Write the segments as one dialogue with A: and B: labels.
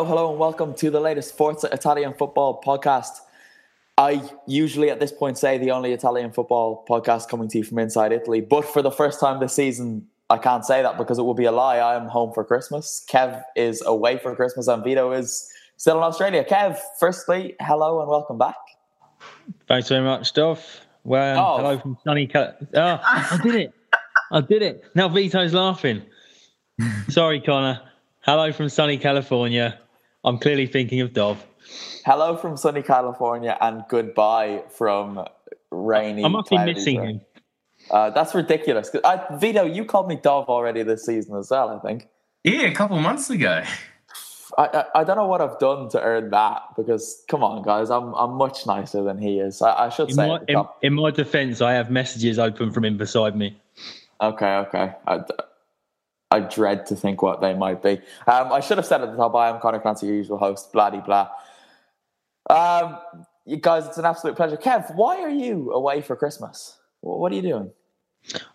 A: Hello, hello, and welcome to the latest Forza Italian football podcast. I usually at this point say the only Italian football podcast coming to you from inside Italy, but for the first time this season, I can't say that because it will be a lie. I am home for Christmas. Kev is away for Christmas, and Vito is still in Australia. Kev, firstly, hello and welcome back.
B: Thanks very much, Dov. Well,
A: Oh.
B: hello from sunny. Cal- oh, I did it! I did it. Now Vito's laughing. Sorry, Connor. Hello from sunny California. I'm clearly thinking of Dov.
A: Hello from sunny California, and goodbye from rainy.
B: I must be missing
A: Britain.
B: him.
A: Uh, that's ridiculous. I, Vito, you called me Dove already this season as well. I think.
C: Yeah, a couple months ago.
A: I, I, I don't know what I've done to earn that because come on, guys, I'm I'm much nicer than he is. I, I should
B: In
A: say.
B: my, in, in my defense, I have messages open from him beside me.
A: Okay, okay. I, I dread to think what they might be. Um, I should have said at the top, I am Connor Clancy, your usual host, blah de blah. Um, you guys, it's an absolute pleasure. Kev, why are you away for Christmas? What are you doing?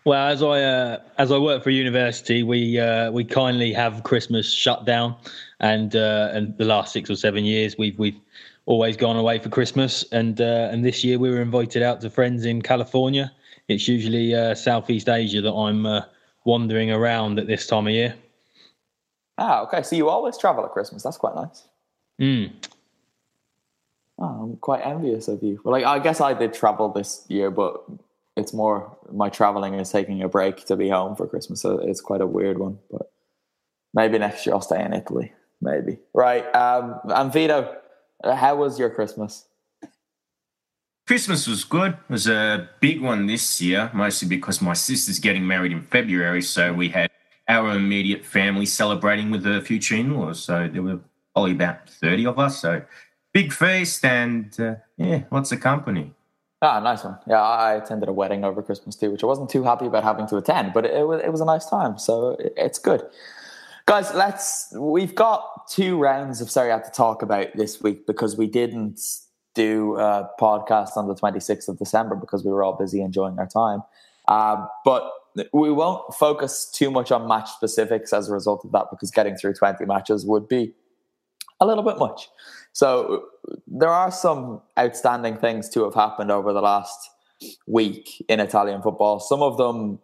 B: Well, as I uh, as I work for university, we uh, we kindly have Christmas shut down, and uh, and the last six or seven years we've we've always gone away for Christmas, and uh, and this year we were invited out to friends in California. It's usually uh, Southeast Asia that I'm uh, wandering around at this time of year.
A: Ah, okay. So you always travel at Christmas. That's quite nice.
B: Mm.
A: Oh, I'm quite envious of you. Well, like I guess I did travel this year, but it's more my traveling is taking a break to be home for Christmas. So it's quite a weird one. But maybe next year I'll stay in Italy. Maybe. Right. Um, and Vito, how was your Christmas?
C: Christmas was good. It was a big one this year, mostly because my sister's getting married in February. So we had our immediate family celebrating with the future in laws. So there were probably about 30 of us. So big feast and uh, yeah, lots of company.
A: Ah, nice one. Yeah, I attended a wedding over Christmas too, which I wasn't too happy about having to attend, but it, it was it was a nice time, so it's good. Guys, let's. We've got two rounds of Serie A to talk about this week because we didn't do a podcast on the 26th of December because we were all busy enjoying our time. Uh, but we won't focus too much on match specifics as a result of that because getting through 20 matches would be a little bit much. So there are some outstanding things to have happened over the last week in Italian football. Some of them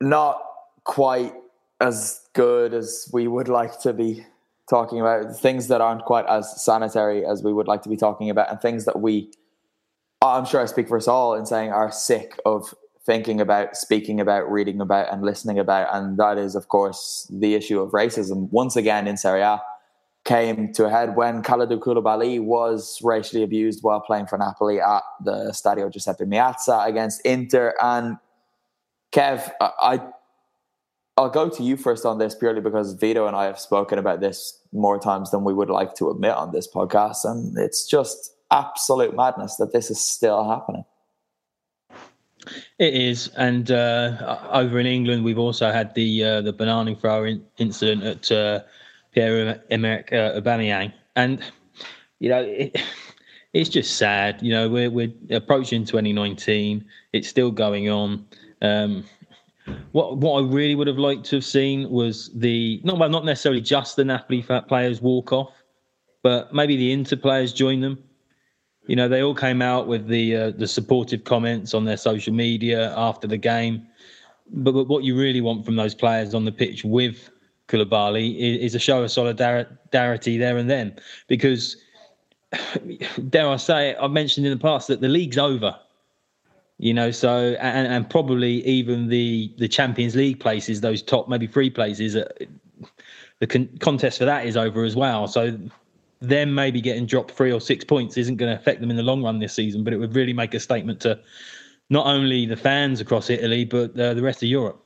A: not quite as good as we would like to be talking about. Things that aren't quite as sanitary as we would like to be talking about, and things that we, I'm sure I speak for us all in saying, are sick of thinking about, speaking about, reading about, and listening about. And that is, of course, the issue of racism once again in Serie A came to a head when Kalidou Koulibaly was racially abused while playing for Napoli at the Stadio Giuseppe Meazza against Inter. And Kev, I I'll go to you first on this purely because Vito and I have spoken about this more times than we would like to admit on this podcast, and it's just absolute madness that this is still happening.
B: It is, and uh, over in England, we've also had the uh, the banana thrower in- incident at uh, Pierre Emerick uh, Aubameyang, and you know it, it's just sad. You know we're we're approaching 2019. It's still going on. Um, what what I really would have liked to have seen was the not well, not necessarily just the Napoli players walk off, but maybe the Inter players join them you know, they all came out with the uh, the supportive comments on their social media after the game. But, but what you really want from those players on the pitch with Koulibaly is, is a show of solidarity there and then, because dare I say I've mentioned in the past that the league's over. You know, so and, and probably even the the Champions League places, those top maybe three places, uh, the con- contest for that is over as well. So them maybe getting dropped three or six points isn't going to affect them in the long run this season, but it would really make a statement to not only the fans across Italy, but uh, the rest of Europe.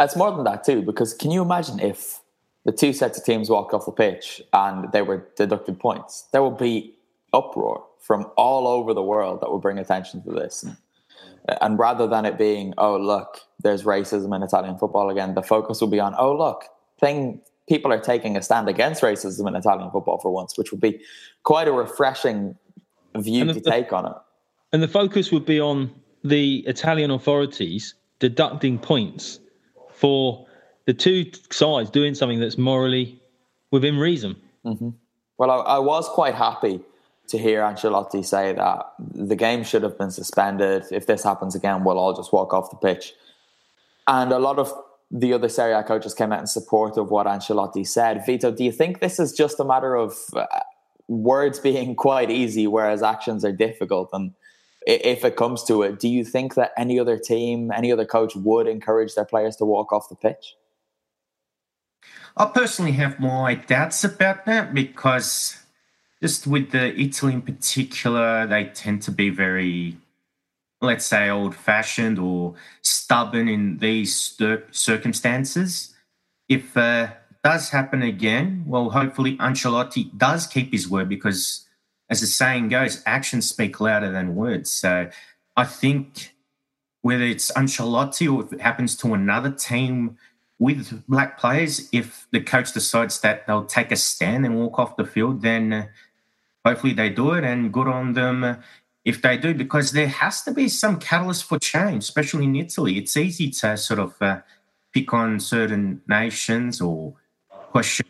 A: It's more than that too, because can you imagine if the two sets of teams walk off the pitch and they were deducted points? There would be uproar from all over the world that would bring attention to this. And, and rather than it being, oh look, there's racism in Italian football again, the focus will be on, oh look, thing people are taking a stand against racism in Italian football for once, which would be quite a refreshing view the, to take on it.
B: And the focus would be on the Italian authorities deducting points for the two sides doing something that's morally within reason.
A: Mm-hmm. Well, I, I was quite happy to hear Ancelotti say that the game should have been suspended. If this happens again, we'll all just walk off the pitch. And a lot of the other Serie A coaches came out in support of what Ancelotti said. Vito, do you think this is just a matter of uh, words being quite easy, whereas actions are difficult? And if it comes to it, do you think that any other team, any other coach would encourage their players to walk off the pitch?
C: I personally have my doubts about that because just with the Italy in particular, they tend to be very let's say, old fashioned or stubborn in these circumstances. If uh, does happen again, well, hopefully Ancelotti does keep his word because, as the saying goes, actions speak louder than words. So I think whether it's Ancelotti or if it happens to another team with black players, if the coach decides that they'll take a stand and walk off the field, then hopefully they do it and good on them if they do, because there has to be some catalyst for change, especially in Italy. It's easy to sort of uh, pick on certain nations or question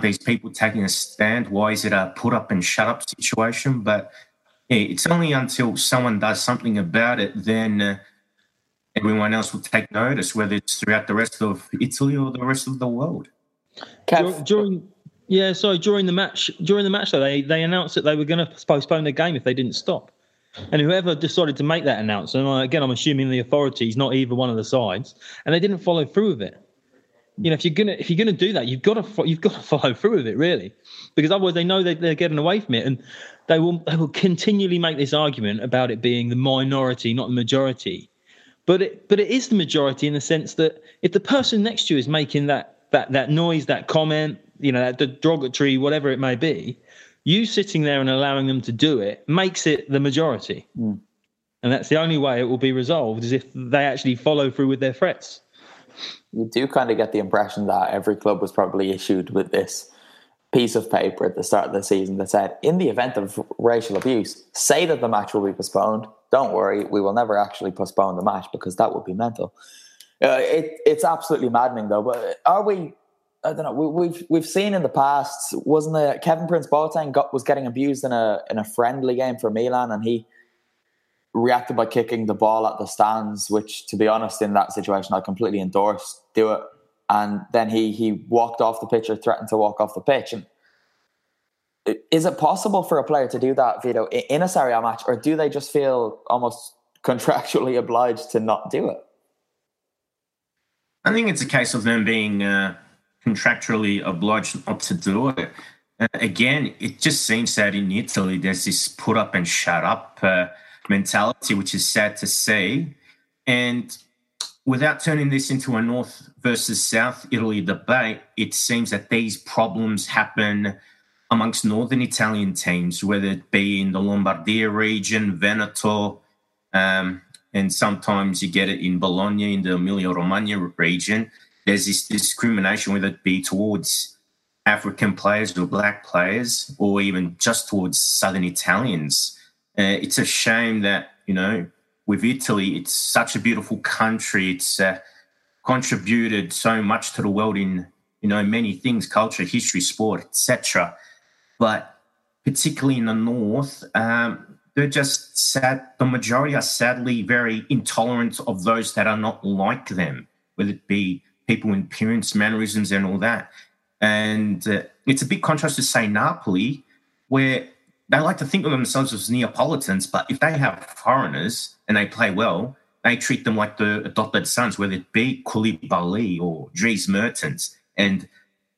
C: these people taking a stand. Why is it a put up and shut up situation? But yeah, it's only until someone does something about it, then uh, everyone else will take notice, whether it's throughout the rest of Italy or the rest of the world.
B: Kev, during yeah, so during the match, during the match though, they they announced that they were going to postpone the game if they didn't stop. And whoever decided to make that announcement, again, I'm assuming the authorities, not either one of the sides, and they didn't follow through with it. You know, if you're gonna if you're gonna do that, you've got to you've got to follow through with it, really, because otherwise they know they, they're getting away from it, and they will they will continually make this argument about it being the minority, not the majority. But it but it is the majority in the sense that if the person next to you is making that that that noise, that comment, you know, that derogatory, whatever it may be, you sitting there and allowing them to do it makes it the majority. Mm. And that's the only way it will be resolved is if they actually follow through with their threats.
A: You do kind of get the impression that every club was probably issued with this piece of paper at the start of the season that said, in the event of racial abuse, say that the match will be postponed. Don't worry, we will never actually postpone the match because that would be mental. Uh, it, it's absolutely maddening, though. But are we I don't know. We, have we've seen in the past, wasn't it? Kevin Prince Boateng got was getting abused in a in a friendly game for Milan, and he reacted by kicking the ball at the stands. Which, to be honest, in that situation, I completely endorse. Do it, and then he he walked off the pitch or threatened to walk off the pitch. And is it possible for a player to do that, Vito, in a Serie A match, or do they just feel almost contractually obliged to not do it?
C: I think it's a case of them being. Uh contractually obliged not to do it. Uh, again, it just seems that in Italy there's this put up and shut up uh, mentality, which is sad to see. And without turning this into a North versus South Italy debate, it seems that these problems happen amongst Northern Italian teams, whether it be in the Lombardia region, Veneto, um, and sometimes you get it in Bologna, in the Emilia Romagna region. There's this discrimination, whether it be towards African players or black players, or even just towards Southern Italians. Uh, it's a shame that, you know, with Italy, it's such a beautiful country. It's uh, contributed so much to the world in, you know, many things, culture, history, sport, etc. But particularly in the north, um, they're just sad. The majority are sadly very intolerant of those that are not like them, whether it be people in appearance, mannerisms, and all that. And uh, it's a big contrast to say Napoli, where they like to think of themselves as Neapolitans, but if they have foreigners and they play well, they treat them like the adopted sons, whether it be Koulibaly or Dries Mertens. And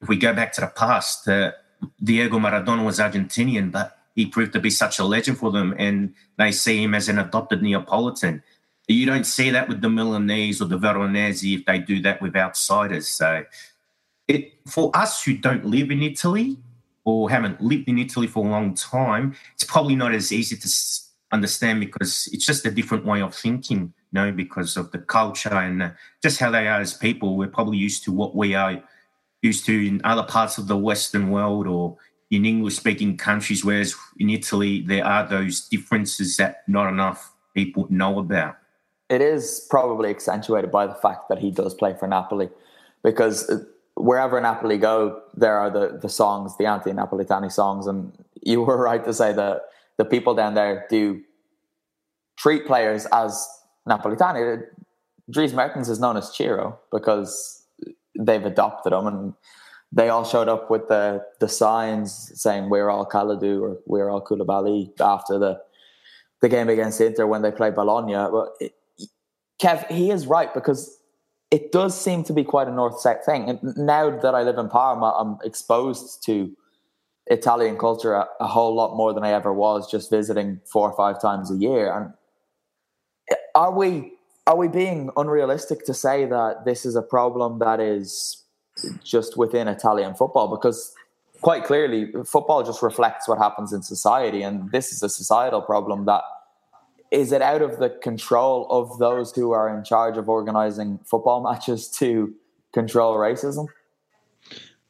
C: if we go back to the past, uh, Diego Maradona was Argentinian, but he proved to be such a legend for them, and they see him as an adopted Neapolitan. You don't see that with the Milanese or the Veronese if they do that with outsiders. So, it for us who don't live in Italy or haven't lived in Italy for a long time, it's probably not as easy to understand because it's just a different way of thinking. You know, because of the culture and uh, just how they are as people. We're probably used to what we are used to in other parts of the Western world or in English speaking countries, whereas in Italy, there are those differences that not enough people know about.
A: It is probably accentuated by the fact that he does play for Napoli because uh, wherever Napoli go, there are the, the songs, the anti Napolitani songs. And you were right to say that the people down there do treat players as Napolitani. Uh, Dries Mertens is known as Ciro because they've adopted him and they all showed up with the the signs saying we're all Kalidou or we're all Koulibaly after the the game against Inter when they played Bologna. But it, Kev, he is right because it does seem to be quite a north south thing. And now that I live in Parma, I'm exposed to Italian culture a, a, whole lot more than I ever was just visiting four or five times a year. And are we are we being unrealistic to say that this is a problem that is just within Italian football because quite clearly football just reflects what happens in society and this is a societal problem that is it out of the control of those who are in charge of organizing football matches to control racism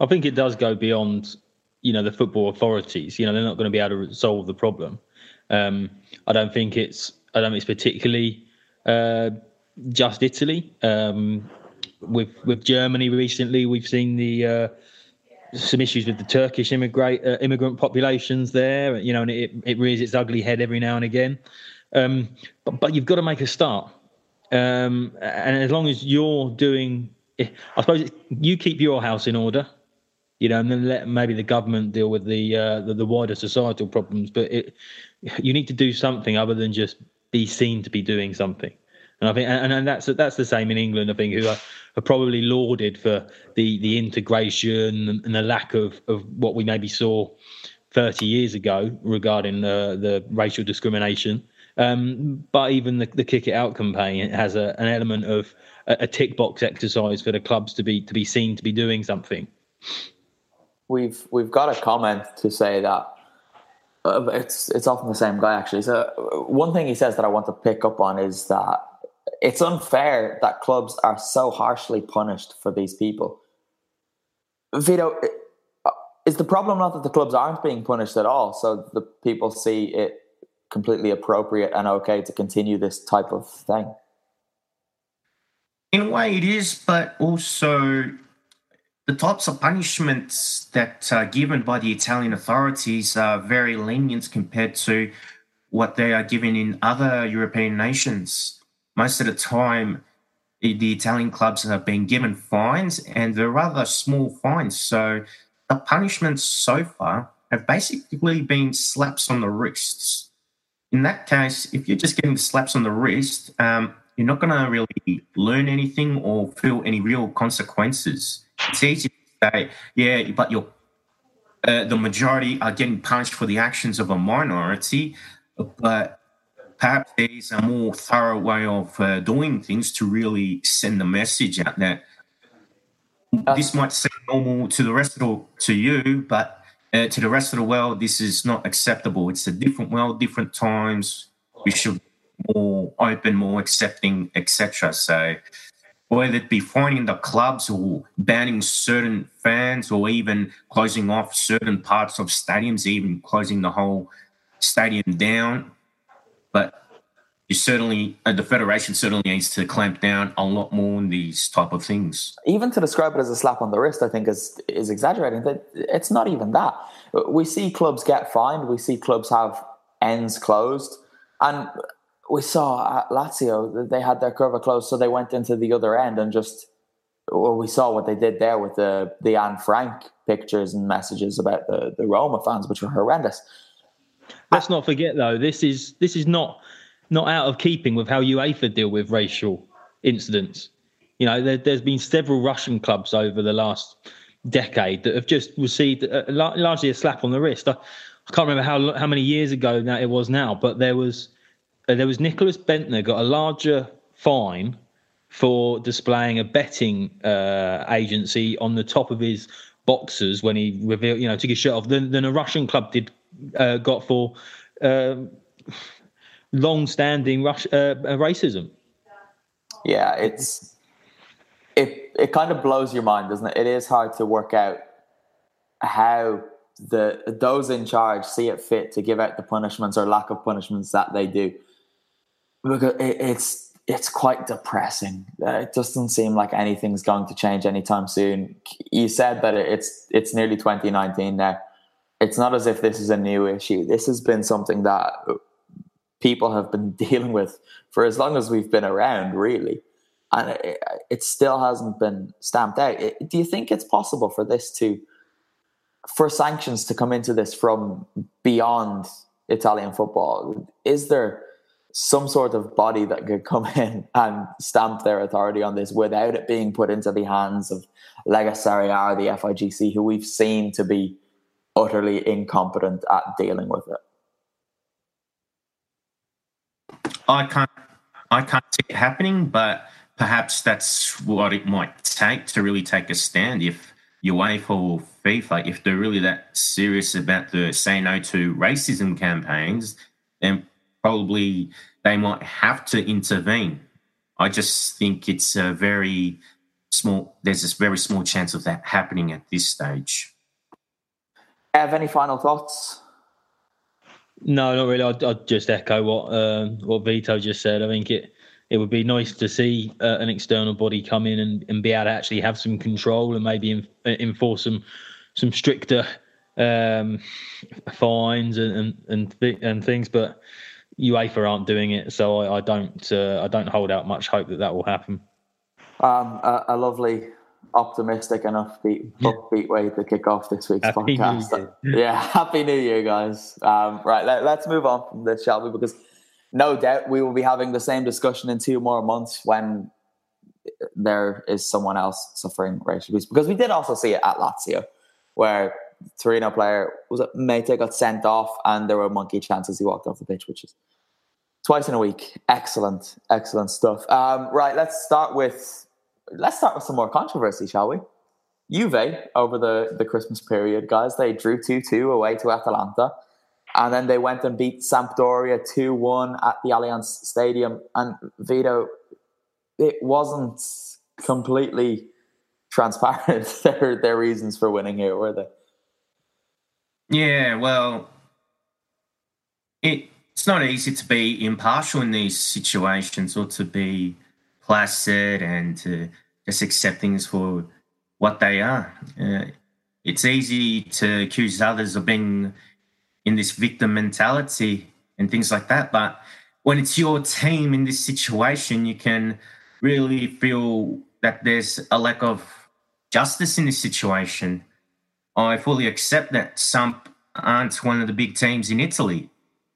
B: i think it does go beyond you know the football authorities you know they're not going to be able to solve the problem um, i don't think it's i don't think it's particularly uh, just italy um, with with Germany recently, we've seen the uh, some issues with the Turkish immigrant uh, immigrant populations there. You know, and it it rears its ugly head every now and again. Um, but but you've got to make a start. Um, and as long as you're doing, I suppose you keep your house in order, you know, and then let maybe the government deal with the uh, the, the wider societal problems. But it, you need to do something other than just be seen to be doing something. And I think, and, and that's that's the same in England. I think who are, are probably lauded for the the integration and the lack of of what we maybe saw 30 years ago regarding the racial discrimination. Um, but even the, the kick it out campaign has a, an element of a, a tick box exercise for the clubs to be to be seen to be doing something.
A: We've we've got a comment to say that uh, it's it's often the same guy actually. So one thing he says that I want to pick up on is that it's unfair that clubs are so harshly punished for these people. Vito, uh, is the problem not that the clubs aren't being punished at all, so the people see it completely appropriate and okay to continue this type of thing?
C: In a way, it is, but also the types of punishments that are given by the Italian authorities are very lenient compared to what they are given in other European nations most of the time the Italian clubs have been given fines and they're rather small fines. So the punishments so far have basically been slaps on the wrists. In that case, if you're just getting slaps on the wrist, um, you're not going to really learn anything or feel any real consequences. It's easy to say, yeah, but you're, uh, the majority are getting punished for the actions of a minority, but perhaps there is a more thorough way of uh, doing things to really send the message out that this might seem normal to the rest of the, to you, but uh, to the rest of the world, this is not acceptable. It's a different world, different times. We should be more open, more accepting, etc. So, whether it be finding the clubs or banning certain fans, or even closing off certain parts of stadiums, even closing the whole stadium down, but you certainly uh, the federation certainly needs to clamp down a lot more on these type of things.
A: Even to describe it as a slap on the wrist, I think is is exaggerating. That it's not even that. We see clubs get fined. We see clubs have ends closed, and we saw at Lazio they had their curva closed, so they went into the other end and just. Well, we saw what they did there with the the Anne Frank pictures and messages about the the Roma fans, which were horrendous.
B: Let's not forget though, this is this is not not out of keeping with how UEFA deal with racial incidents. You know, there, has been several Russian clubs over the last decade that have just received a, largely a slap on the wrist. I, I, can't remember how how many years ago that it was now, but there was uh, there was Nicklas Bendtner got a larger fine for displaying a betting uh, agency on the top of his boxers when he revealed, you know, took his shirt off than, than a Russian club did uh, got for. Um, long-standing Rush, uh, uh, racism.
A: Yeah, it's it it kind of blows your mind, doesn't it? It is hard to work out how the those in charge see it fit to give out the punishments or lack of punishments that they do. Because it, it's it's quite depressing. Uh, it doesn't seem like anything's going to change anytime soon. You said that it's it's nearly 2019 now. It's not as if this is a new issue. This has been something that people have been dealing with for as long as we've been around, really. And it, it still hasn't been stamped out. It, do you think it's possible for this to, for sanctions to come into this from beyond Italian football? Is there some sort of body that could come in and stamp their authority on this without it being put into the hands of Lega Serie A the FIGC, who we've seen to be utterly incompetent at dealing with it?
C: I can't I can't see it happening, but perhaps that's what it might take to really take a stand. If UEFA or FIFA, if they're really that serious about the say no to racism campaigns, then probably they might have to intervene. I just think it's a very small. There's a very small chance of that happening at this stage.
A: Have any final thoughts?
B: No, not really. I'd, I'd just echo what um, what Vito just said. I think it it would be nice to see uh, an external body come in and, and be able to actually have some control and maybe in, enforce some some stricter um, fines and and and, th- and, things. But UEFA aren't doing it, so I, I don't uh, I don't hold out much hope that that will happen.
A: Um, a, a lovely optimistic and upbeat, upbeat way to kick off this week's happy podcast. Yeah, happy New Year, guys. Um, right, let, us move on from this, shall we? Because no doubt we will be having the same discussion in two more months when there is someone else suffering racial abuse. Because we did also see it at Lazio, where Torino player was it Meite got sent off, and there were monkey chances he walked off the pitch, which is twice in a week. Excellent, excellent stuff. Um, right, let's start with let's start with some more controversy, shall we? Juve over the, the Christmas period, guys, they drew 2 2 away to Atalanta. And then they went and beat Sampdoria 2 1 at the Allianz Stadium. And Vito, it wasn't completely transparent their, their reasons for winning here, were they?
C: Yeah, well, it, it's not easy to be impartial in these situations or to be placid and to just accept things for what they are. Uh, it's easy to accuse others of being in this victim mentality and things like that. But when it's your team in this situation, you can really feel that there's a lack of justice in this situation. I fully accept that Samp aren't one of the big teams in Italy.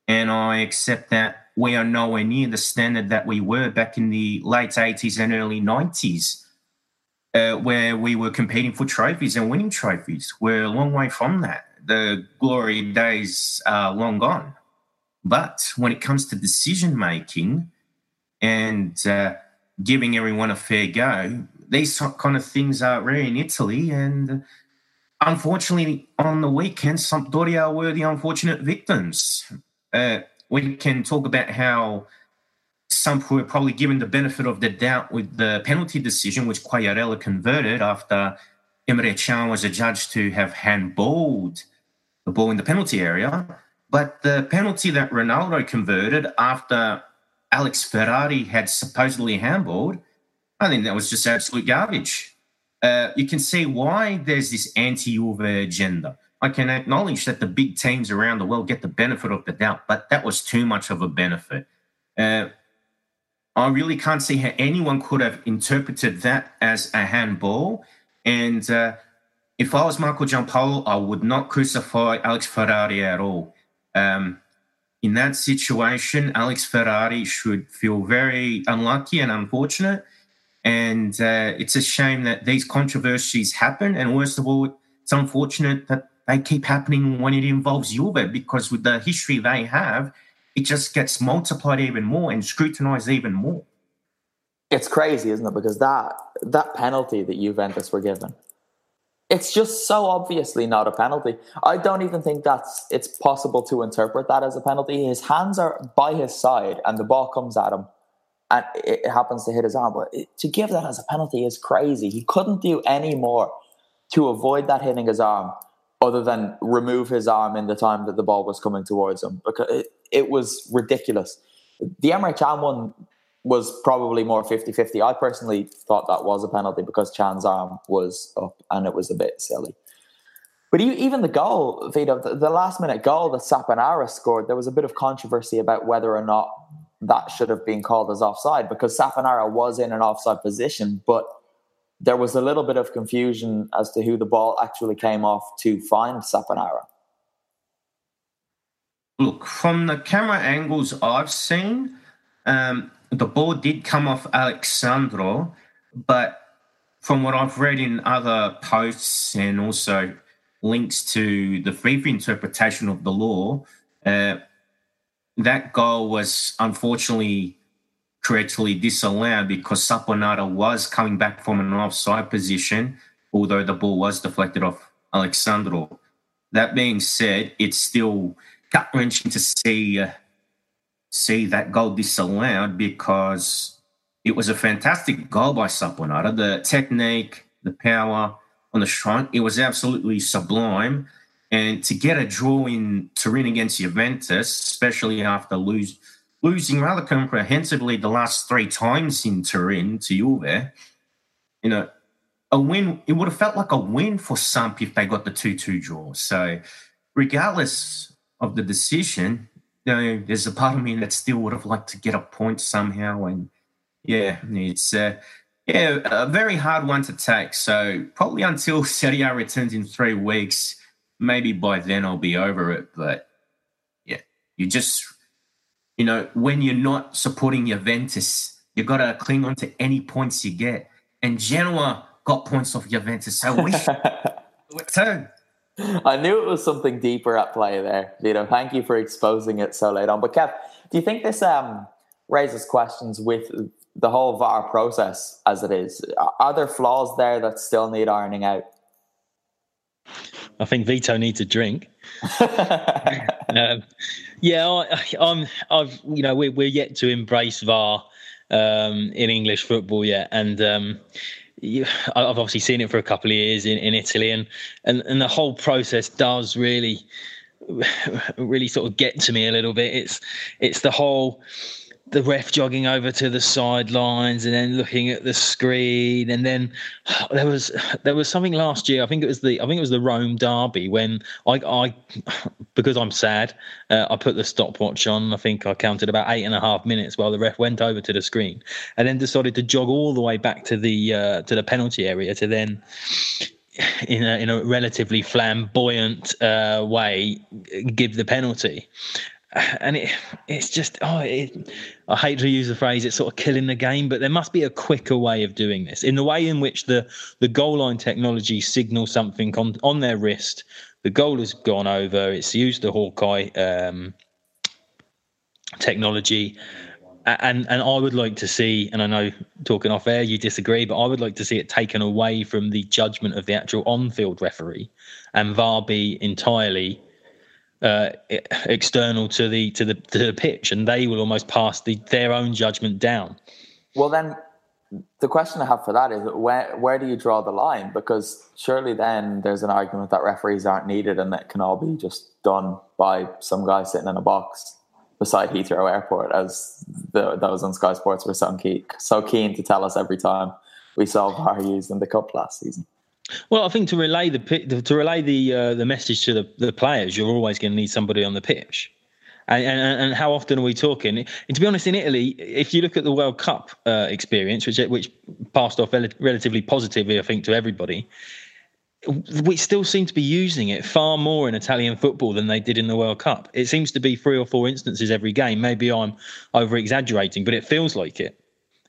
C: And I accept that we are nowhere near the standard that we were back in the late 80s and early 90s, uh, where we were competing for trophies and winning trophies. We're a long way from that. The glory days are long gone. But when it comes to decision making and uh, giving everyone a fair go, these kind of things are rare in Italy. And unfortunately, on the weekend, Sampdoria were the unfortunate victims. Uh, we can talk about how some who were probably given the benefit of the doubt with the penalty decision, which Quagliarella converted after Emre Can was adjudged to have handballed the ball in the penalty area. But the penalty that Ronaldo converted after Alex Ferrari had supposedly handballed, I think that was just absolute garbage. Uh, you can see why there's this anti-Juve agenda. I can acknowledge that the big teams around the world get the benefit of the doubt, but that was too much of a benefit. Uh, I really can't see how anyone could have interpreted that as a handball. And uh, if I was Marco Giampaolo, I would not crucify Alex Ferrari at all. Um, in that situation, Alex Ferrari should feel very unlucky and unfortunate. And uh, it's a shame that these controversies happen. And worst of all, it's unfortunate that they keep happening when it involves Juve because with the history they have, it just gets multiplied even more and scrutinized even more.
A: It's crazy, isn't it? Because that that penalty that Juventus were given, it's just so obviously not a penalty. I don't even think that's it's possible to interpret that as a penalty. His hands are by his side and the ball comes at him and it happens to hit his arm. But to give that as a penalty is crazy. He couldn't do any more to avoid that hitting his arm other than remove his arm in the time that the ball was coming towards him because it, it was ridiculous. The Emre Can one was probably more 50-50. I personally thought that was a penalty because Can's arm was up and it was a bit silly. But even the goal, Vito, the last minute goal that Saponara scored, there was a bit of controversy about whether or not that should have been called as offside because Saponara was in an offside position, but there was a little bit of confusion as to who the ball actually came off to find Saponara.
C: Look, from the camera angles I've seen, um, the ball did come off Alex Sandro, but from what I've read in other posts and also links to the FIFA interpretation of the law, uh, that goal was unfortunately correctly disallowed because Saponara was coming back from an offside position, although the ball was deflected off Alex Sandro. That being said, it's still gut wrenching to see uh, see that goal disallowed because it was a fantastic goal by Saponara. The technique, the power on the front, it was absolutely sublime. And to get a draw in Turin against Juventus, especially after lose, losing rather comprehensively the last three times in Turin to Juve, you know, a win, it would have felt like a win for Samp if they got the 2 2 draw. So, regardless of the decision, you know, there's a part of me that still would have liked to get a point somehow. And yeah, it's uh, yeah, a very hard one to take. So, probably until Serie A returns in three weeks, maybe by then I'll be over it. But yeah, you just, you know, when you're not supporting Juventus, you've got to cling on to any points you get. And Genoa got points off Juventus, so we too.
A: I knew it was something deeper at play there. Vito. thank you for exposing it so late on. But Kev, do you think this um, raises questions with the whole VAR process as it is? Are there flaws there that still need ironing out?
B: I think Vito needs a drink. um, yeah, I, am I've you know we're we're yet to embrace VAR um, in English football yet, and um, you, I've obviously seen it for a couple of years in, in Italy, and, and and the whole process does really really sort of get to me a little bit. It's it's the whole the ref jogging over to the sidelines and then looking at the screen. And then there was there was something last year I think it was the I think it was the Rome derby when I I because I'm sad uh, I put the stopwatch on. I think I counted about eight and a half minutes while the ref went over to the screen and then decided to jog all the way back to the uh, to the penalty area to then in a, in a relatively flamboyant uh, way give the penalty and it it's just oh it, I hate to use the phrase it's sort of killing the game but there must be a quicker way of doing this in the way in which the the goal line technology signals something on on their wrist the goal has gone over it's used the Hawkeye um, technology. And and I would like to see, and I know talking off air you disagree, but I would like to see it taken away from the judgment of the actual on-field referee, and VAR be entirely uh, external to the to the to the pitch, and they will almost pass the, their own judgment down.
A: Well, then the question I have for that is where where do you draw the line? Because surely then there's an argument that referees aren't needed and that can all be just done by some guy sitting in a box beside Heathrow Airport, as the, those on Sky Sports were so keen, so keen to tell us every time we saw VAR used in the cup last season.
B: Well, I think to relay the to relay the uh, the message to the, the players, you're always going to need somebody on the pitch. And, and, and, how often are we talking? And to be honest, in Italy, if you look at the World Cup uh, experience, which which passed off rel- relatively positively, I think, to everybody, we still seem to be using it far more in Italian football than they did in the World Cup. It seems to be three or four instances every game. Maybe I'm over exaggerating, but it feels like it.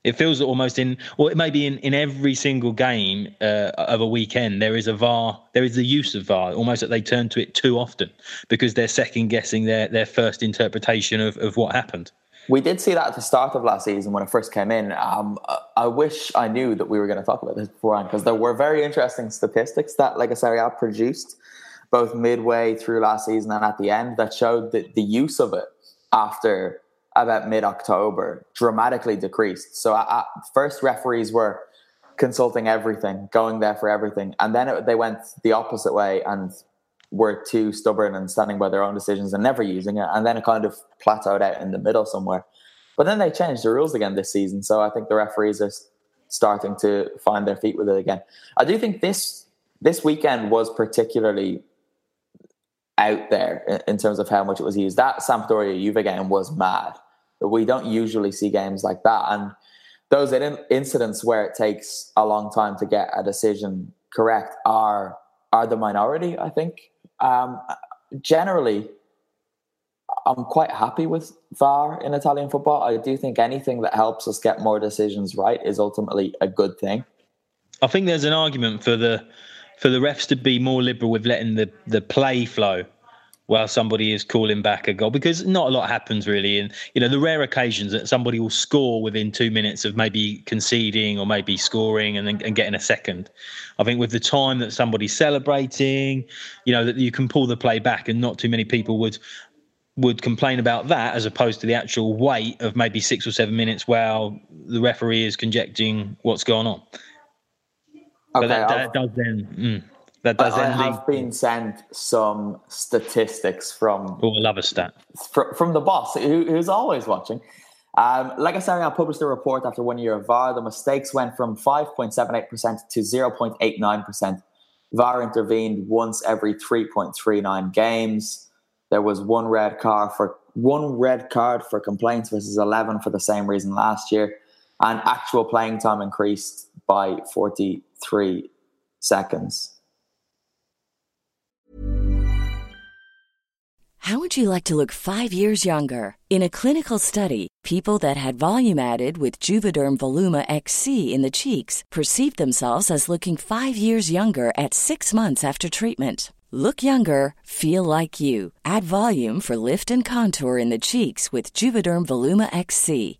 B: It feels almost in, or it may be in, in every single game uh, of a weekend, there is a VAR, there is the use of VAR, almost that they turn to it too often because they're second guessing their, their first interpretation of, of what happened.
A: We did see that at the start of last season when it first came in. Um, I wish I knew that we were going to talk about this beforehand because there were very interesting statistics that Lega produced both midway through last season and at the end that showed that the use of it after about mid October dramatically decreased. So at first, referees were consulting everything, going there for everything, and then it, they went the opposite way and were too stubborn and standing by their own decisions and never using it. And then it kind of plateaued out in the middle somewhere. But then they changed the rules again this season, so I think the referees are starting to find their feet with it again. I do think this this weekend was particularly out there in, terms of how much it was used. That Sampdoria Juve game was mad. We don't usually see games like that, and those incidents where it takes a long time to get a decision correct are are the minority. I think um, generally, I'm quite happy with VAR in Italian football. I do think anything that helps us get more decisions right is ultimately a good thing.
B: I think there's an argument for the for the refs to be more liberal with letting the, the play flow while somebody is calling back a goal because not a lot happens really. And you know, the rare occasions that somebody will score within two minutes of maybe conceding or maybe scoring and then and getting a second. I think with the time that somebody's celebrating, you know, that you can pull the play back and not too many people would would complain about that as opposed to the actual wait of maybe six or seven minutes while the referee is conjecturing what's going on. Okay, that, that does then. Mm, that does
A: I have been sent some statistics from.
B: Oh, I love a stat
A: from, from the boss, who, who's always watching. Um, like I said, I published a report after one year of VAR. The mistakes went from 5.78% to 0.89%. VAR intervened once every 3.39 games. There was one red card for one red card for complaints versus 11 for the same reason last year. And actual playing time increased by 43 seconds.
D: How would you like to look five years younger? In a clinical study, people that had volume added with Juvederm Voluma XC in the cheeks perceived themselves as looking five years younger at six months after treatment. Look younger, feel like you. Add volume for lift and contour in the cheeks with Juvederm Voluma XC.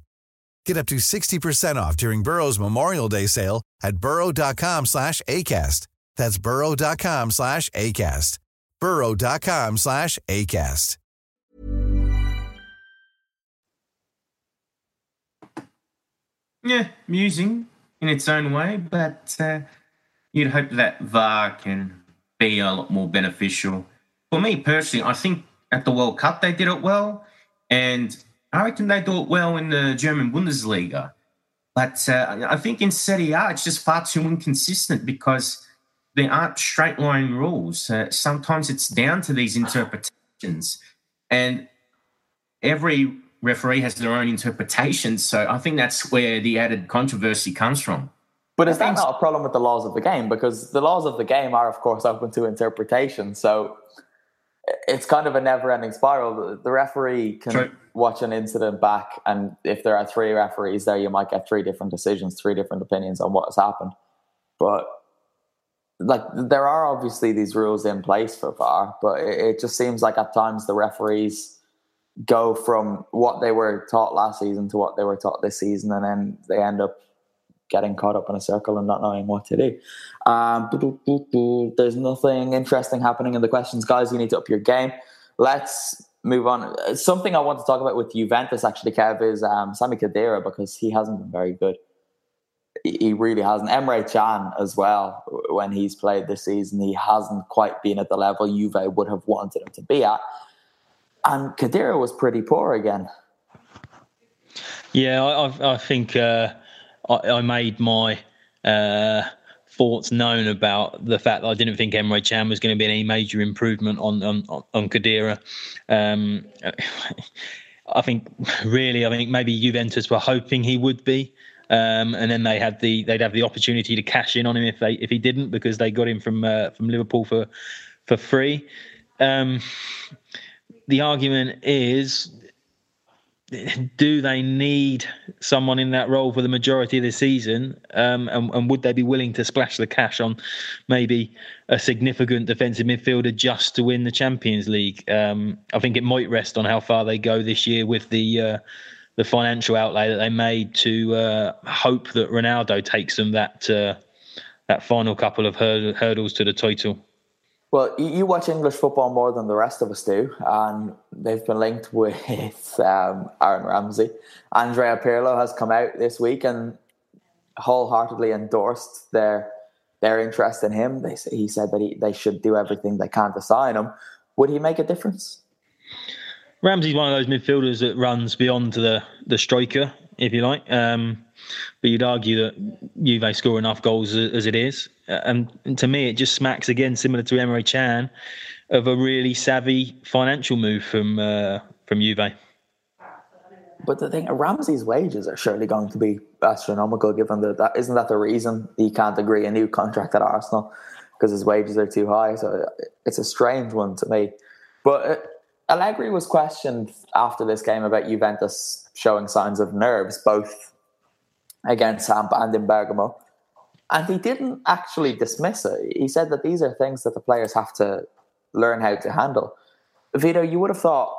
E: Get up to 60% off during Burrow's Memorial Day sale at burrow.com slash ACAST. That's burrow.com slash ACAST. burrow.com slash ACAST.
C: Yeah, amusing in its own way, but uh, you'd hope that VAR can be a lot more beneficial. For me personally, I think at the World Cup they did it well, and I reckon they do it well in the German Bundesliga. But uh, I think in Serie A, it's just far too inconsistent because there aren't straight line rules. Uh, sometimes it's down to these interpretations. And every referee has their own interpretations. So I think that's where the added controversy comes from.
A: But is that not a problem with the laws of the game? Because the laws of the game are, of course, open to interpretation. So it's kind of a never-ending spiral. The referee can True. watch an incident back, and if there are three referees there, you might get three different decisions, three different opinions on what has happened. But like, there are obviously these rules in place for VAR, but it, it just seems like at times the referees go from what they were taught last season to what they were taught this season, and then they end up getting caught up in a circle and not knowing what to do. Um, there's nothing interesting happening in the questions, guys. You need to up your game. Let's move on. Something I want to talk about with Juventus, actually, Kev, is um, Sami Khedira because he hasn't been very good. He really hasn't. Emre Can as well. When he's played this season, he hasn't quite been at the level Juve would have wanted him to be at. And Khedira was pretty poor again.
B: Yeah, I, I think uh, I, I made my uh, thoughts known about the fact that I didn't think Emre Can was going to be any major improvement on on, on Khedira. Um, I think really, I think maybe Juventus were hoping he would be. Um, and then they had the they'd have the opportunity to cash in on him if they if he didn't because they got him from uh, from Liverpool for for free. Um, the argument is do they need someone in that role for the majority of the season? Um, and, and, would they be willing to splash the cash on maybe a significant defensive midfielder just to win the Champions League? Um, I think it might rest on how far they go this year with the uh, the financial outlay that they made to uh, hope that Ronaldo takes them that uh, that final couple of hurdles to the title.
A: Well, you watch English football more than the rest of us do, and they've been linked with um, Aaron Ramsey. Andrea Pirlo has come out this week and wholeheartedly endorsed their their interest in him. They he said that he, they should do everything they can to sign him. Would he make a difference?
B: Ramsey's one of those midfielders that runs beyond the the striker, if you like. Um, but you'd argue that Juve score enough goals as it is. Uh, and, and to me, it just smacks again, similar to Emre Can, of a really savvy financial move from uh, from Juve.
A: But the thing, Ramsey's wages are surely going to be astronomical, given that, that isn't that the reason he can't agree a new contract at Arsenal because his wages are too high. So it's a strange one to me. But uh, Allegri was questioned after this game about Juventus showing signs of nerves, both against Samp and in Bergamo. And he didn't actually dismiss it. He said that these are things that the players have to learn how to handle. Vito, you would have thought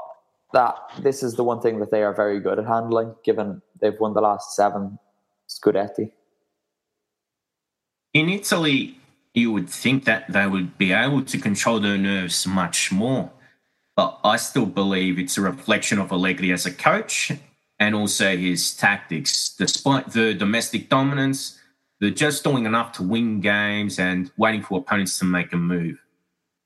A: that this is the one thing that they are very good at handling, given they've won the last seven Scudetti.
C: In Italy, you would think that they would be able to control their nerves much more. But I still believe it's a reflection of Allegri as a coach and also his tactics. Despite the domestic dominance, they're just doing enough to win games and waiting for opponents to make a move.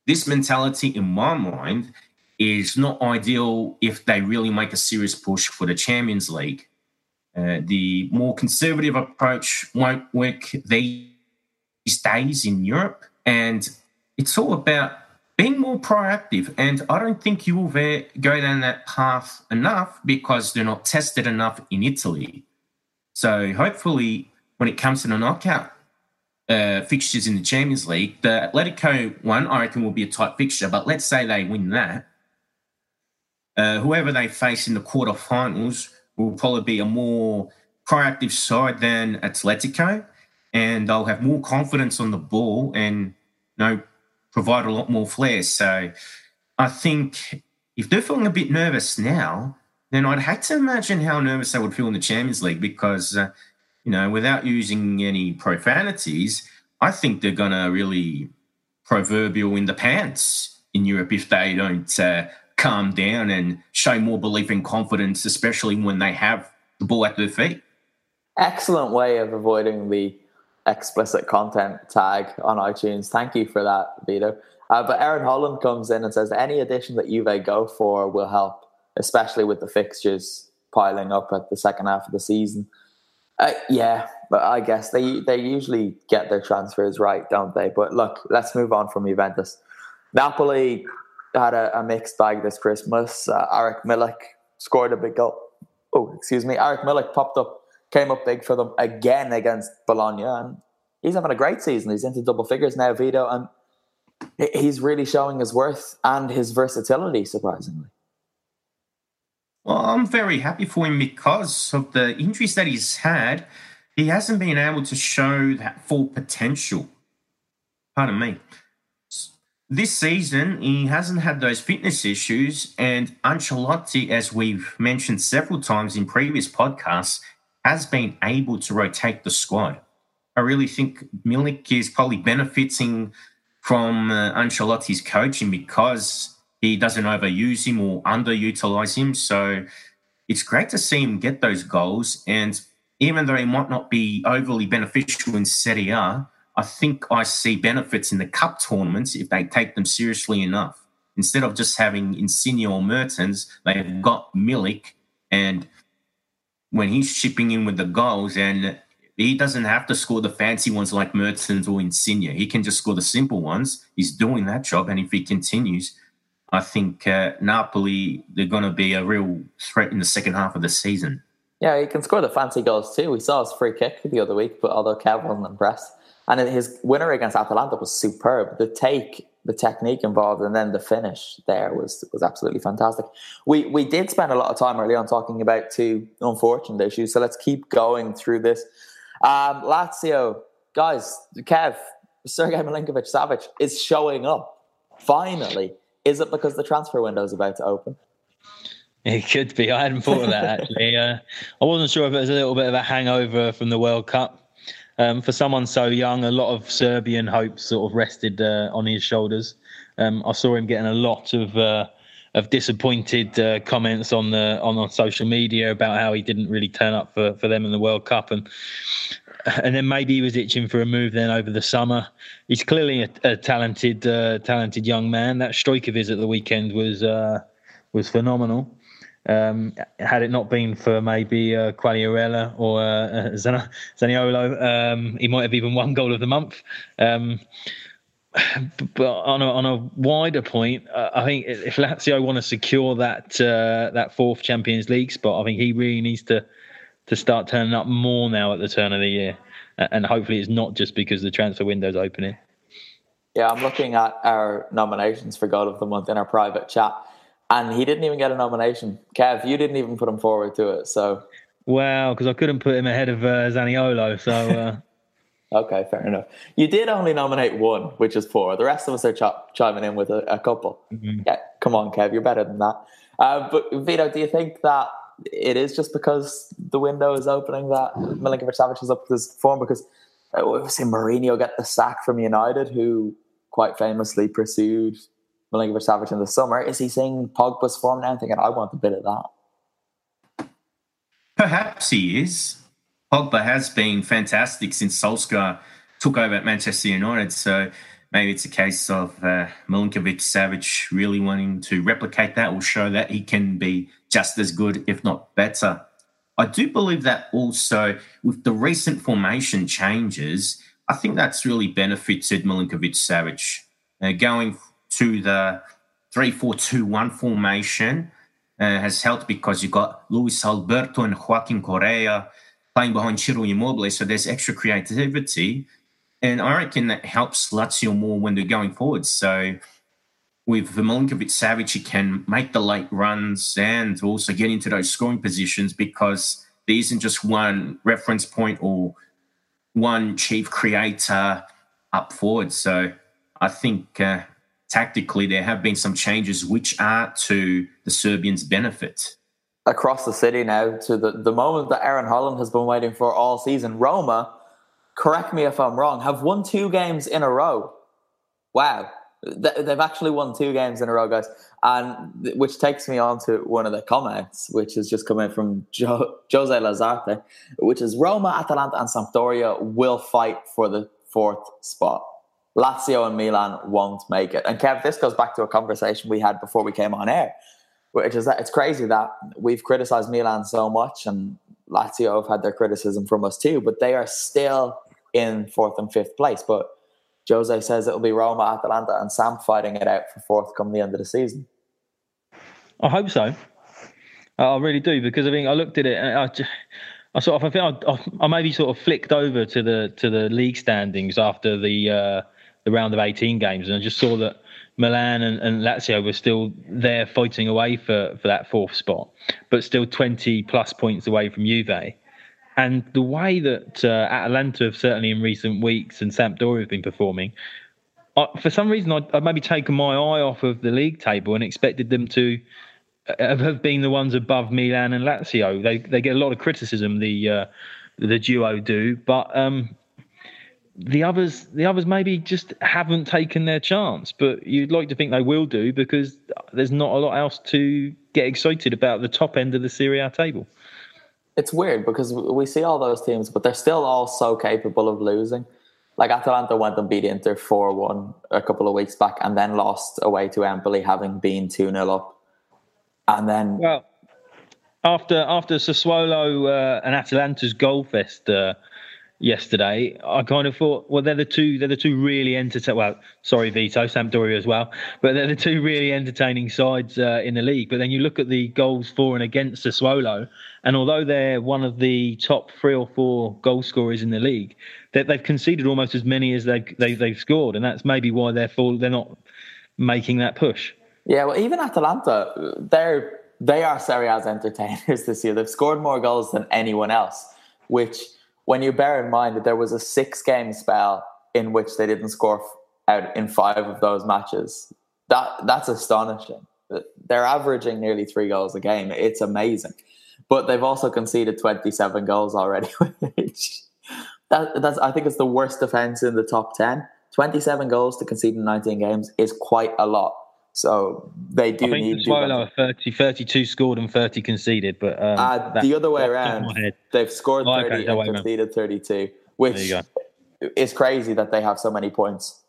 C: This mentality, in my mind, is not ideal if they really make a serious push for the Champions League. Uh, the more conservative approach won't work these days in Europe. And it's all about being more proactive. And I don't think you will go down that path enough because they're not tested enough in Italy. So hopefully when it comes to the knockout uh, fixtures in the Champions League, the Atletico one, I reckon, will be a tight fixture. But let's say they win that. Uh, whoever they face in the quarterfinals will probably be a more proactive side than Atletico, and they'll have more confidence on the ball and you know provide a lot more flair. So I think if they're feeling a bit nervous now, then I'd hate to imagine how nervous they would feel in the Champions League because, uh, you know, without using any profanities, I think they're going to really proverbial in the pants in Europe if they don't uh, calm down and show more belief and confidence, especially when they have the ball at their feet.
A: Excellent way of avoiding the explicit content tag on iTunes. Thank you for that, Vito. Uh, but Aaron Holland comes in and says any addition that Juve go for will help, especially with the fixtures piling up at the second half of the season. Uh, yeah, but I guess they they usually get their transfers right, don't they? But look, let's move on from Juventus. Napoli had a, a mixed bag this Christmas. Uh, Arek Milik scored a big goal. Oh, excuse me. Arek Milik popped up, came up big for them again against Bologna, and he's having a great season. He's into double figures now, Vito, and he's really showing his worth and his versatility, surprisingly.
C: Well, I'm very happy for him because of the injuries that he's had. He hasn't been able to show that full potential. Pardon me. This season, he hasn't had those fitness issues, and Ancelotti, as we've mentioned several times in previous podcasts, has been able to rotate the squad. I really think Milik is probably benefiting from uh, Ancelotti's coaching because he doesn't overuse him or underutilize him. So it's great to see him get those goals. And even though he might not be overly beneficial in Serie A, I think I see benefits in the cup tournaments if they take them seriously enough. Instead of just having Insigne or Mertens, they've got Milik, and when he's chipping in with the goals, and he doesn't have to score the fancy ones like Mertens or Insigne. He can just score the simple ones. He's doing that job, and if he continues, I think uh, Napoli they're going to be a real threat in the second half of the season.
A: Yeah, he can score the fancy goals too. We saw his free kick the other week, but although Kev wasn't impressed, and his winner against Atalanta was superb. The take, the technique involved, and then the finish there was was absolutely fantastic. We we did spend a lot of time early on talking about two unfortunate issues, so let's keep going through this. Um, Lazio, guys, Kev, Sergei Milinkovic Savic is showing up. Finally. Is it because the transfer window is about to open?
B: It could be. I hadn't thought of that actually. Uh, I wasn't sure if it was a little bit of a hangover from the World Cup. Um, for someone so young, a lot of Serbian hopes sort of rested uh, on his shoulders. Um, I saw him getting a lot of uh, of disappointed uh, comments on the on, on social media about how he didn't really turn up for, for them in the World Cup and and then maybe he was itching for a move then over the summer. He's clearly a, a talented uh, talented young man. That striker visit at the weekend was uh, was phenomenal. Um, had it not been for maybe uh, Quagliarella or uh, Zaniolo, um, he might have even won goal of the month. Um, but on a, on a wider point, uh, I think if Lazio want to secure that uh, that fourth Champions League spot, I think he really needs to to start turning up more now at the turn of the year, and hopefully it's not just because the transfer window's opening.
A: Yeah, I'm looking at our nominations for Goal of the Month in our private chat, and he didn't even get a nomination. Kev, you didn't even put him forward to it, so.
B: Well, because I couldn't put him ahead of uh, Zaniolo, so. Uh...
A: Okay, fair enough. You did only nominate one, which is four. The rest of us are ch- chiming in with a, a couple. Mm-hmm. Yeah, come on, Kev, you're better than that. Uh, but Vito, do you think that it is just because the window is opening that Milinkovic Savic is up to his form? Because uh, we've seen Mourinho get the sack from United, who quite famously pursued Milinkovic Savic in the summer. Is he seeing Pogba's form now and thinking, I want a bit of that?
C: Perhaps he is. Pogba has been fantastic since Solskjaer took over at Manchester United. So maybe it's a case of uh, Milinkovic Savic really wanting to replicate that or show that he can be just as good, if not better. I do believe that also with the recent formation changes, I think that's really benefited Milinkovic Savic. Uh, going to the 3 4 2 1 formation uh, has helped because you've got Luis Alberto and Joaquin Correa playing behind Ciro Immobile, so there's extra creativity. And I reckon that helps Lazio more when they're going forward. So with Milinkovic Savic, he can make the late runs and also get into those scoring positions because there isn't just one reference point or one chief creator up forward. So I think uh, tactically there have been some changes which are to the Serbians' benefit.
A: Across the city now to the, the moment that Aaron Holland has been waiting for all season. Roma, correct me if I'm wrong, have won two games in a row. Wow. They've actually won two games in a row, guys. And which takes me on to one of the comments, which has just come in from jo- Jose Lazarte, which is Roma, Atalanta, and Sampdoria will fight for the fourth spot. Lazio and Milan won't make it. And Kev, this goes back to a conversation we had before we came on air, which is that it's crazy that we've criticized Milan so much and Lazio have had their criticism from us too, but they are still in fourth and fifth place. But Jose says it'll be Roma, Atalanta, and Sam fighting it out for fourth come the end of the season.
B: I hope so. I really do because I mean I looked at it and I, just, I sort of I think I, I, maybe sort of flicked over to the to the league standings after the uh, the round of 18 games, and I just saw that Milan and, and Lazio were still there fighting away for, for that fourth spot, but still 20 plus points away from Juve. And the way that uh, Atalanta have certainly in recent weeks and Sampdoria have been performing, I, for some reason I, would maybe taken my eye off of the league table and expected them to uh, have been the ones above Milan and Lazio. They they get a lot of criticism. The uh, the duo do, but um, the others the others maybe just haven't taken their chance but you'd like to think they will do because there's not a lot else to get excited about the top end of the Serie A table.
A: It's weird because we see all those teams but they're still all so capable of losing. Like Atalanta went and beat Inter 4-1 a couple of weeks back and then lost away to Empoli having been 2-0 up. And then
B: well after after Sassuolo uh, and Atalanta's goal fest uh, yesterday, I kind of thought, well, they're the two, they're the two really entertaining. Well, sorry, Vito, Sampdoria as well, but they're the two really entertaining sides uh, in the league. But then you look at the goals for and against Sassuolo, and although they're one of the top three or four goal scorers in the league, that they've conceded almost as many as they've they, have they have scored, and that's maybe why they're fall, they're not making that push.
A: Yeah, well, even Atalanta, they're they are Serie A's entertainers this year. They've scored more goals than anyone else, which when you bear in mind that there was a six game spell in which they didn't score out in five of those matches, that that's astonishing. They're averaging nearly three goals a game. It's amazing. But they've also conceded 27 goals already, which that, that's I think it's the worst defense in the top 10. 27 goals to concede in 19 games is quite a lot. So they do
B: I think
A: need.
B: Sassuolo 30, 32 scored and 30 conceded, but um,
A: uh, the other way around, they've scored oh, 30 okay, and conceded 32, which is crazy that they have so many points.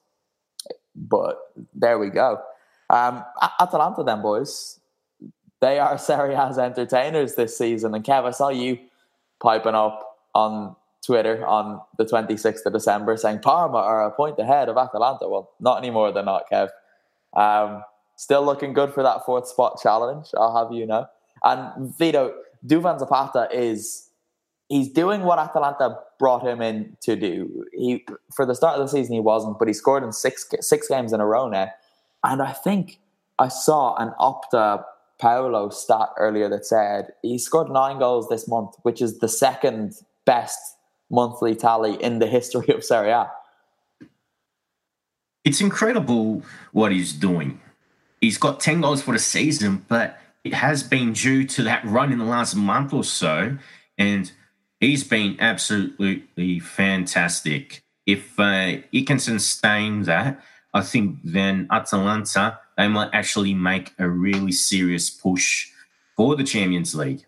A: But there we go. Um, Atalanta, then, boys, they are Serie A's entertainers this season. And Kev, I saw you piping up on Twitter on the 26th of December saying Parma are a point ahead of Atalanta. Well, not anymore, they're not, Kev. Um, Still looking good for that fourth spot challenge, I'll have you know. And Vito, Duvan Zapata is he's doing what Atalanta brought him in to do. He for the start of the season he wasn't, but he scored in six six games in a row now. And I think I saw an Opta Paolo stat earlier that said he scored nine goals this month, which is the second best monthly tally in the history of Serie A.
C: It's incredible what he's doing he's got 10 goals for the season, but it has been due to that run in the last month or so. And he's been absolutely fantastic. If uh, he can sustain that, I think then Atalanta, they might actually make a really serious push for the Champions League.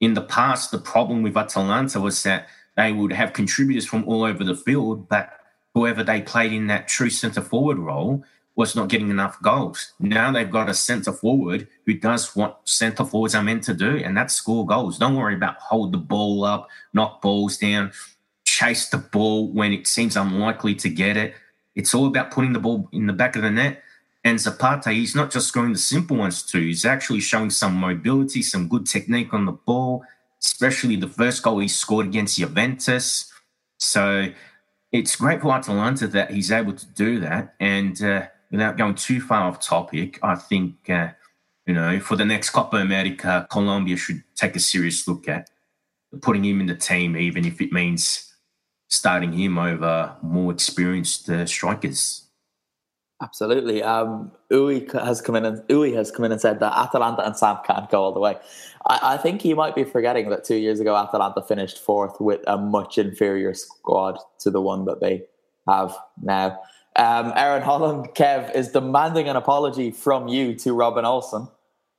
C: In the past, the problem with Atalanta was that they would have contributors from all over the field, but whoever they played in that true centre forward role, was not getting enough goals. Now they've got a centre forward who does what centre forwards are meant to do, and that's score goals. Don't worry about hold the ball up, knock balls down, chase the ball when it seems unlikely to get it. It's all about putting the ball in the back of the net. And Zapata, he's not just scoring the simple ones too. He's actually showing some mobility, some good technique on the ball. especially the first goal he scored against Juventus. So it's great for Atalanta that he's able to do that. And uh, without going too far off topic, I think, uh, you know, for the next Copa America, Colombia should take a serious look at putting him in the team, even if it means starting him over more experienced uh, strikers.
A: Absolutely. Um, Uwe has come in and Uwe has come in and said that Atalanta and Samp can't go all the way. I, I, think he might be forgetting that two years ago Atalanta finished fourth with a much inferior squad to the one that they have now. Um, Aaron Holland, Kev, is demanding an apology from you to Robin Olsen.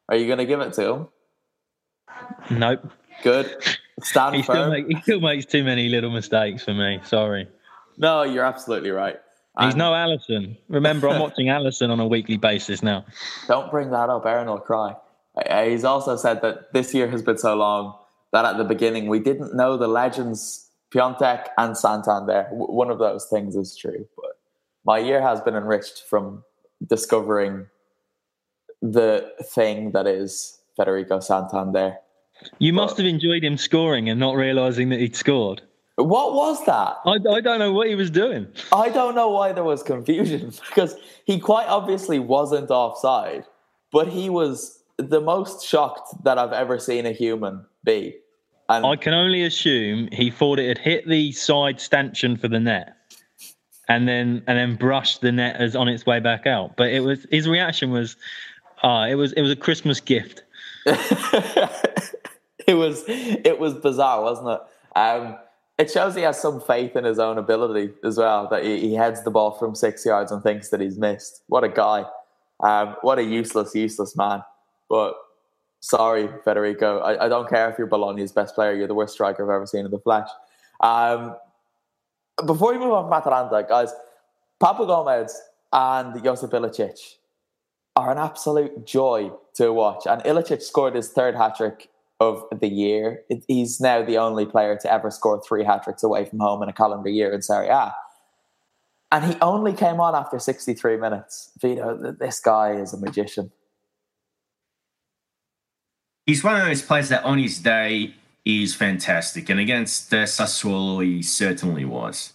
A: Are you going to give it to him?
B: Nope.
A: Good. Stand
B: he,
A: firm.
B: Still make, he still makes too many little mistakes for me. Sorry.
A: No, you're absolutely right.
B: He's no Alisson. Remember, I'm watching Alisson on a weekly basis now.
A: Don't bring that up. Aaron will cry. He's also said that this year has been so long that at the beginning we didn't know the legends Piątek and Santander. One of those things is true. But my year has been enriched from discovering the thing that is Federico Santander.
B: You must but, have enjoyed him scoring and not realizing that he'd scored.
A: What was that?
B: I, I don't know what he was doing.
A: I don't know why there was confusion because he quite obviously wasn't offside, but he was the most shocked that I've ever seen a human be.
B: And I can only assume he thought it had hit the side stanchion for the net, and then and then brushed the net as on its way back out. But it was his reaction was, uh, it was it was a Christmas gift.
A: it was it was bizarre, wasn't it? Um, it shows he has some faith in his own ability as well. That he, he heads the ball from six yards and thinks that he's missed. What a guy! Um, what a useless, useless man. But sorry, Federico. I, I, don't care if you're Bologna's best player. You're the worst striker I've ever seen in the flesh. Um, before we move on from Atalanta, guys, Papu Gomez and Josip Ilicic are an absolute joy to watch. And Ilicic scored his third hat trick of the year. he's now the only player to ever score three hat tricks away from home in a calendar year in Serie A. And he only came on after 63 minutes. Vito, this guy is a magician.
C: He's one of those players that on his day is fantastic. And against uh, Sassuolo, he certainly was.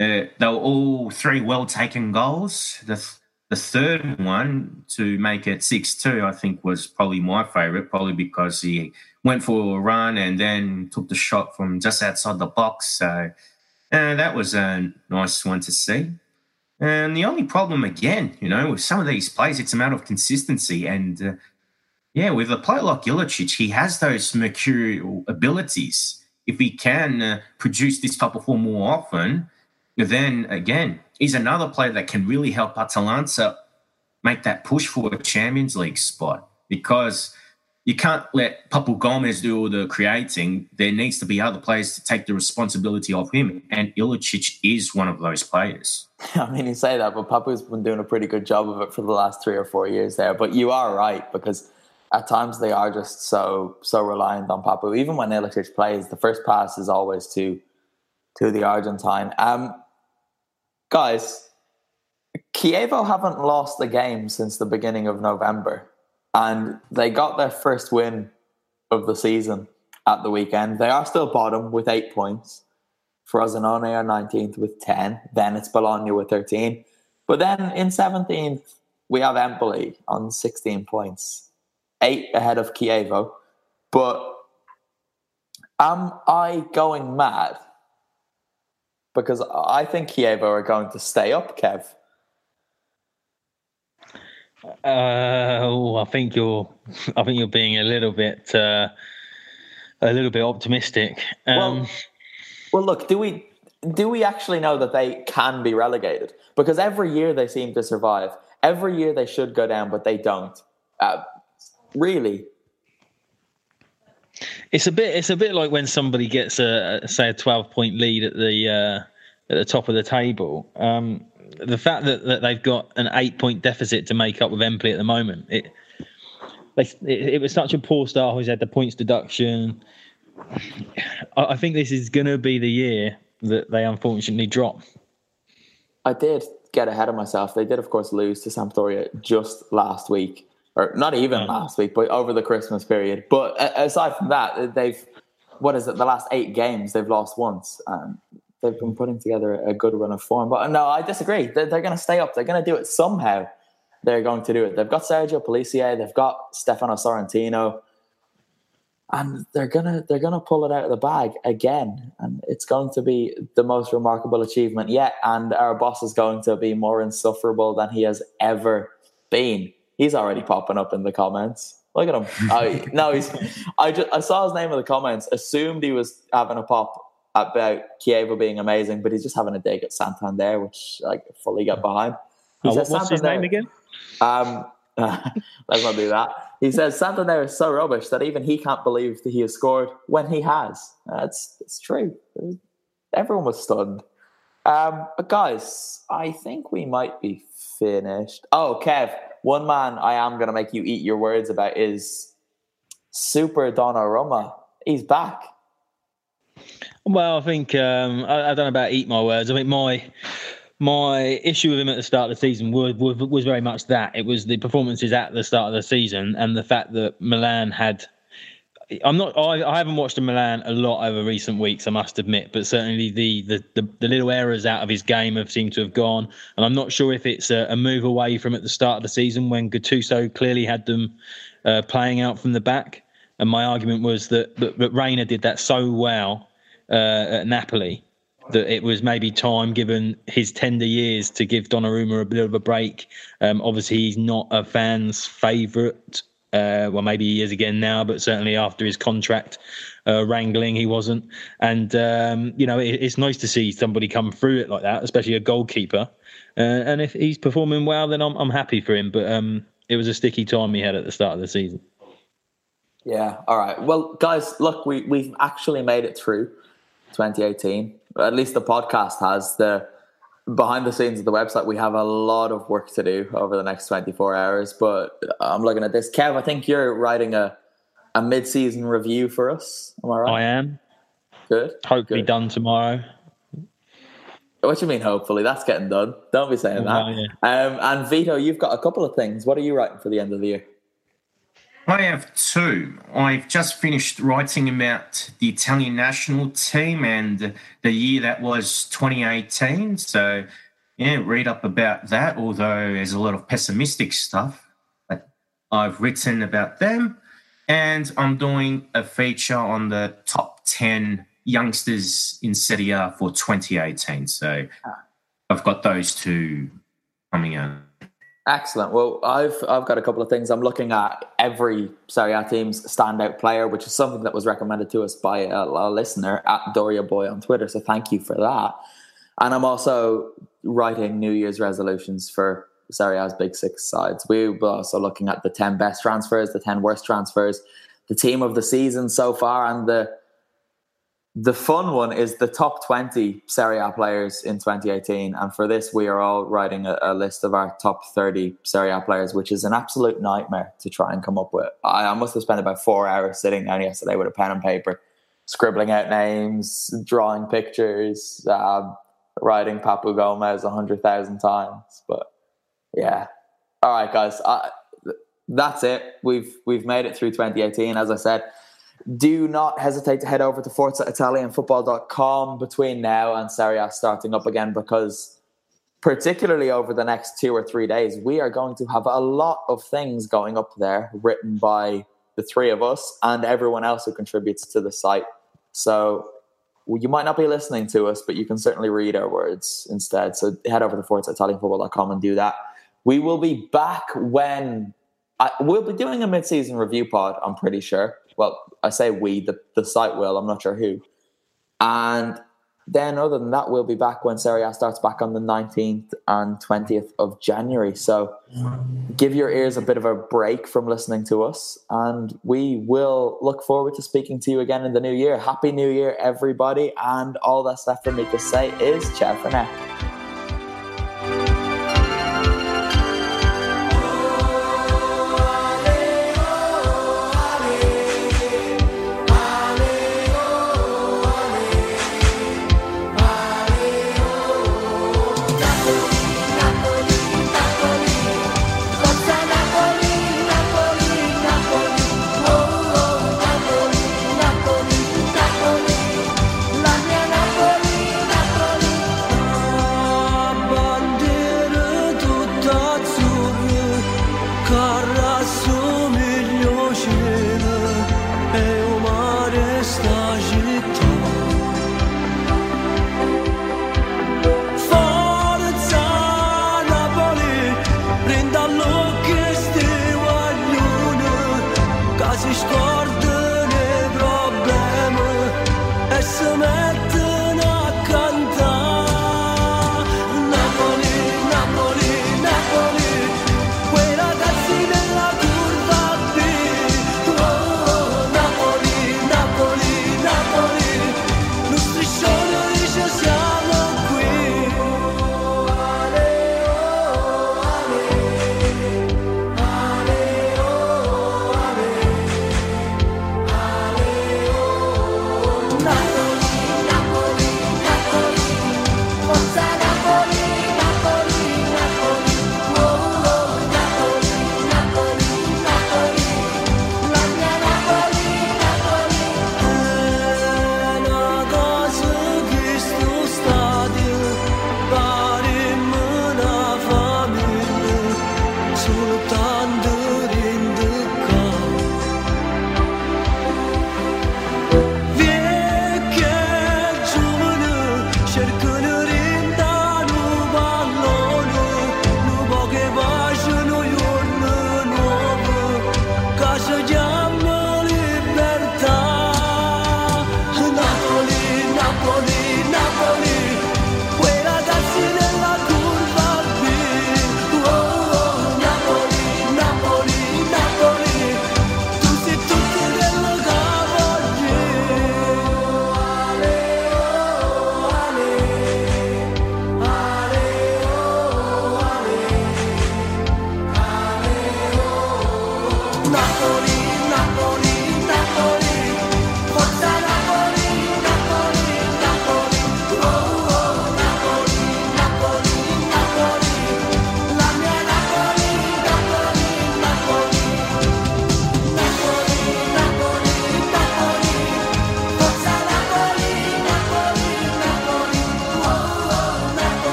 C: Uh, they were all three well taken goals. The, th- the third one to make it 6 2, I think, was probably my favourite, probably because he went for a run and then took the shot from just outside the box. So uh, that was a nice one to see. And the only problem, again, you know, with some of these plays, it's a matter of consistency. And uh, yeah, with a player like Ilicic, he has those mercurial abilities. If he can uh, produce this type of form more often, then again, he's another player that can really help Atalanta make that push for a Champions League spot because you can't let Papu Gomez do all the creating. There needs to be other players to take the responsibility of him, and Ilicic is one of those players.
A: I mean, you say that, but Papu's been doing a pretty good job of it for the last three or four years there. But you are right because at times they are just so so reliant on Papu. Even when Ilicic plays, the first pass is always to to the Argentine. Um, guys, Chievo haven't lost a game since the beginning of November and they got their first win of the season at the weekend. They are still bottom with eight points. Frosinone are 19th with 10. Then it's Bologna with 13. But then in 17th, we have Empoli on 16 points, eight ahead of Chievo. But am I going mad? Because I think Chievo are going to stay up, Kev.
B: Uh, oh, I think you're. I think you're being a little bit, uh, a little bit optimistic. Um,
A: well, well, look. Do we do we actually know that they can be relegated? Because every year they seem to survive. Every year they should go down, but they don't. Uh, really,
B: it's a bit. It's a bit like when somebody gets a, say a twelve point lead at the uh, at the top of the table. Um, the fact that, that they've got an eight point deficit to make up with Empoli at the moment, it, it, it was such a poor start. Who's had the points deduction. I, I think this is going to be the year that they unfortunately drop.
A: I did get ahead of myself. They did, of course, lose to Sampdoria just last week, or not even last week, but over the Christmas period. But aside from that, they've what is it? The last eight games they've lost once, and they've been putting together a good run of form. But no, I disagree. They're, they're going to stay up. They're going to do it somehow. They're going to do it. They've got Sergio Pellissier. They've got Stefano Sorrentino and they're gonna they're gonna pull it out of the bag again and it's going to be the most remarkable achievement yet and our boss is going to be more insufferable than he has ever been he's already popping up in the comments look at him I, no he's I just I saw his name in the comments assumed he was having a pop about Chievo being amazing but he's just having a dig at Santander which I fully get behind
B: he oh, says, what's his name again
A: um let's not do that he says Santander is so rubbish that even he can't believe that he has scored when he has. That's it's true. Everyone was stunned. Um, but guys, I think we might be finished. Oh, Kev, one man I am going to make you eat your words about is Super Donnarumma. He's back.
B: Well, I think um, I, I, don't know about eat my words. I think my my issue with him at the start of the season was, was, was very much that it was the performances at the start of the season and the fact that Milan had. I'm not. I, I haven't watched Milan a lot over recent weeks. I must admit, but certainly the, the the, the little errors out of his game have seemed to have gone. And I'm not sure if it's a, a move away from at the start of the season when Gattuso clearly had them uh, playing out from the back. And my argument was that that, that Reina did that so well uh, at Napoli that it was maybe time, given his tender years, to give Donnarumma a bit of a break. Um, obviously, he's not a fan's favourite. Uh, well, maybe he is again now, but certainly after his contract uh, wrangling, he wasn't. And um, you know, it, it's nice to see somebody come through it like that, especially a goalkeeper. Uh, and if he's performing well, then I'm, I'm happy for him. But um, it was a sticky time he had at the start of the season.
A: Yeah. All right. Well, guys, look, we we've actually made it through 2018 at least the podcast has the behind the scenes of the website we have a lot of work to do over the next 24 hours but i'm looking at this. Kev i think you're writing a a mid-season review for us. Am i right?
B: I am.
A: Good.
B: Hopefully
A: good.
B: done tomorrow.
A: What do you mean hopefully? That's getting done. Don't be saying that. yeah. um, and vito you've got a couple of things. What are you writing for the end of the year
C: I have two. I've just finished writing about the Italian national team and the year that was 2018. So, yeah, read up about that, although there's a lot of pessimistic stuff that I've written about them. And I'm doing a feature on the top 10 youngsters in Serie A for 2018. So, ah. I've got those two coming out.
A: Excellent. Well, I've I've got a couple of things. I'm looking at every Serie A team's standout player, which is something that was recommended to us by uh, a, a listener at Doria Boy on Twitter. So thank you for that. And I'm also writing New Year's resolutions for Serie A's big six sides. We were also looking at the ten best transfers, the ten worst transfers, the team of the season so far, and the the fun one is the top 20 Serie A players in 2018. And for this, we are all writing a, a, list of our top 30 Serie A players, which is an absolute nightmare to try and come up with. I, I must have spent about four hours sitting down yesterday with a pen and paper, scribbling out names, drawing pictures, um, writing Papu Gomez 100,000 times. But yeah. All right, guys. I, that's it. We've we've made it through 2018. As I said, do not hesitate to head over to ForzaItalianFootball.com between now and Serie A starting up again because particularly over the next two or three days, we are going to have a lot of things going up there written by the three of us and everyone else who contributes to the site. So you might not be listening to us, but you can certainly read our words instead. So head over to ForzaItalianFootball.com and do that. We will be back when I, we'll be doing a mid-season review pod. I'm pretty sure. Well, I say we, the, the site will. I'm not sure who. And then, other than that, we'll be back when Serie A starts back on the 19th and 20th of January. So, give your ears a bit of a break from listening to us, and we will look forward to speaking to you again in the new year. Happy New Year, everybody! And all that's left for me to say is ciao for now.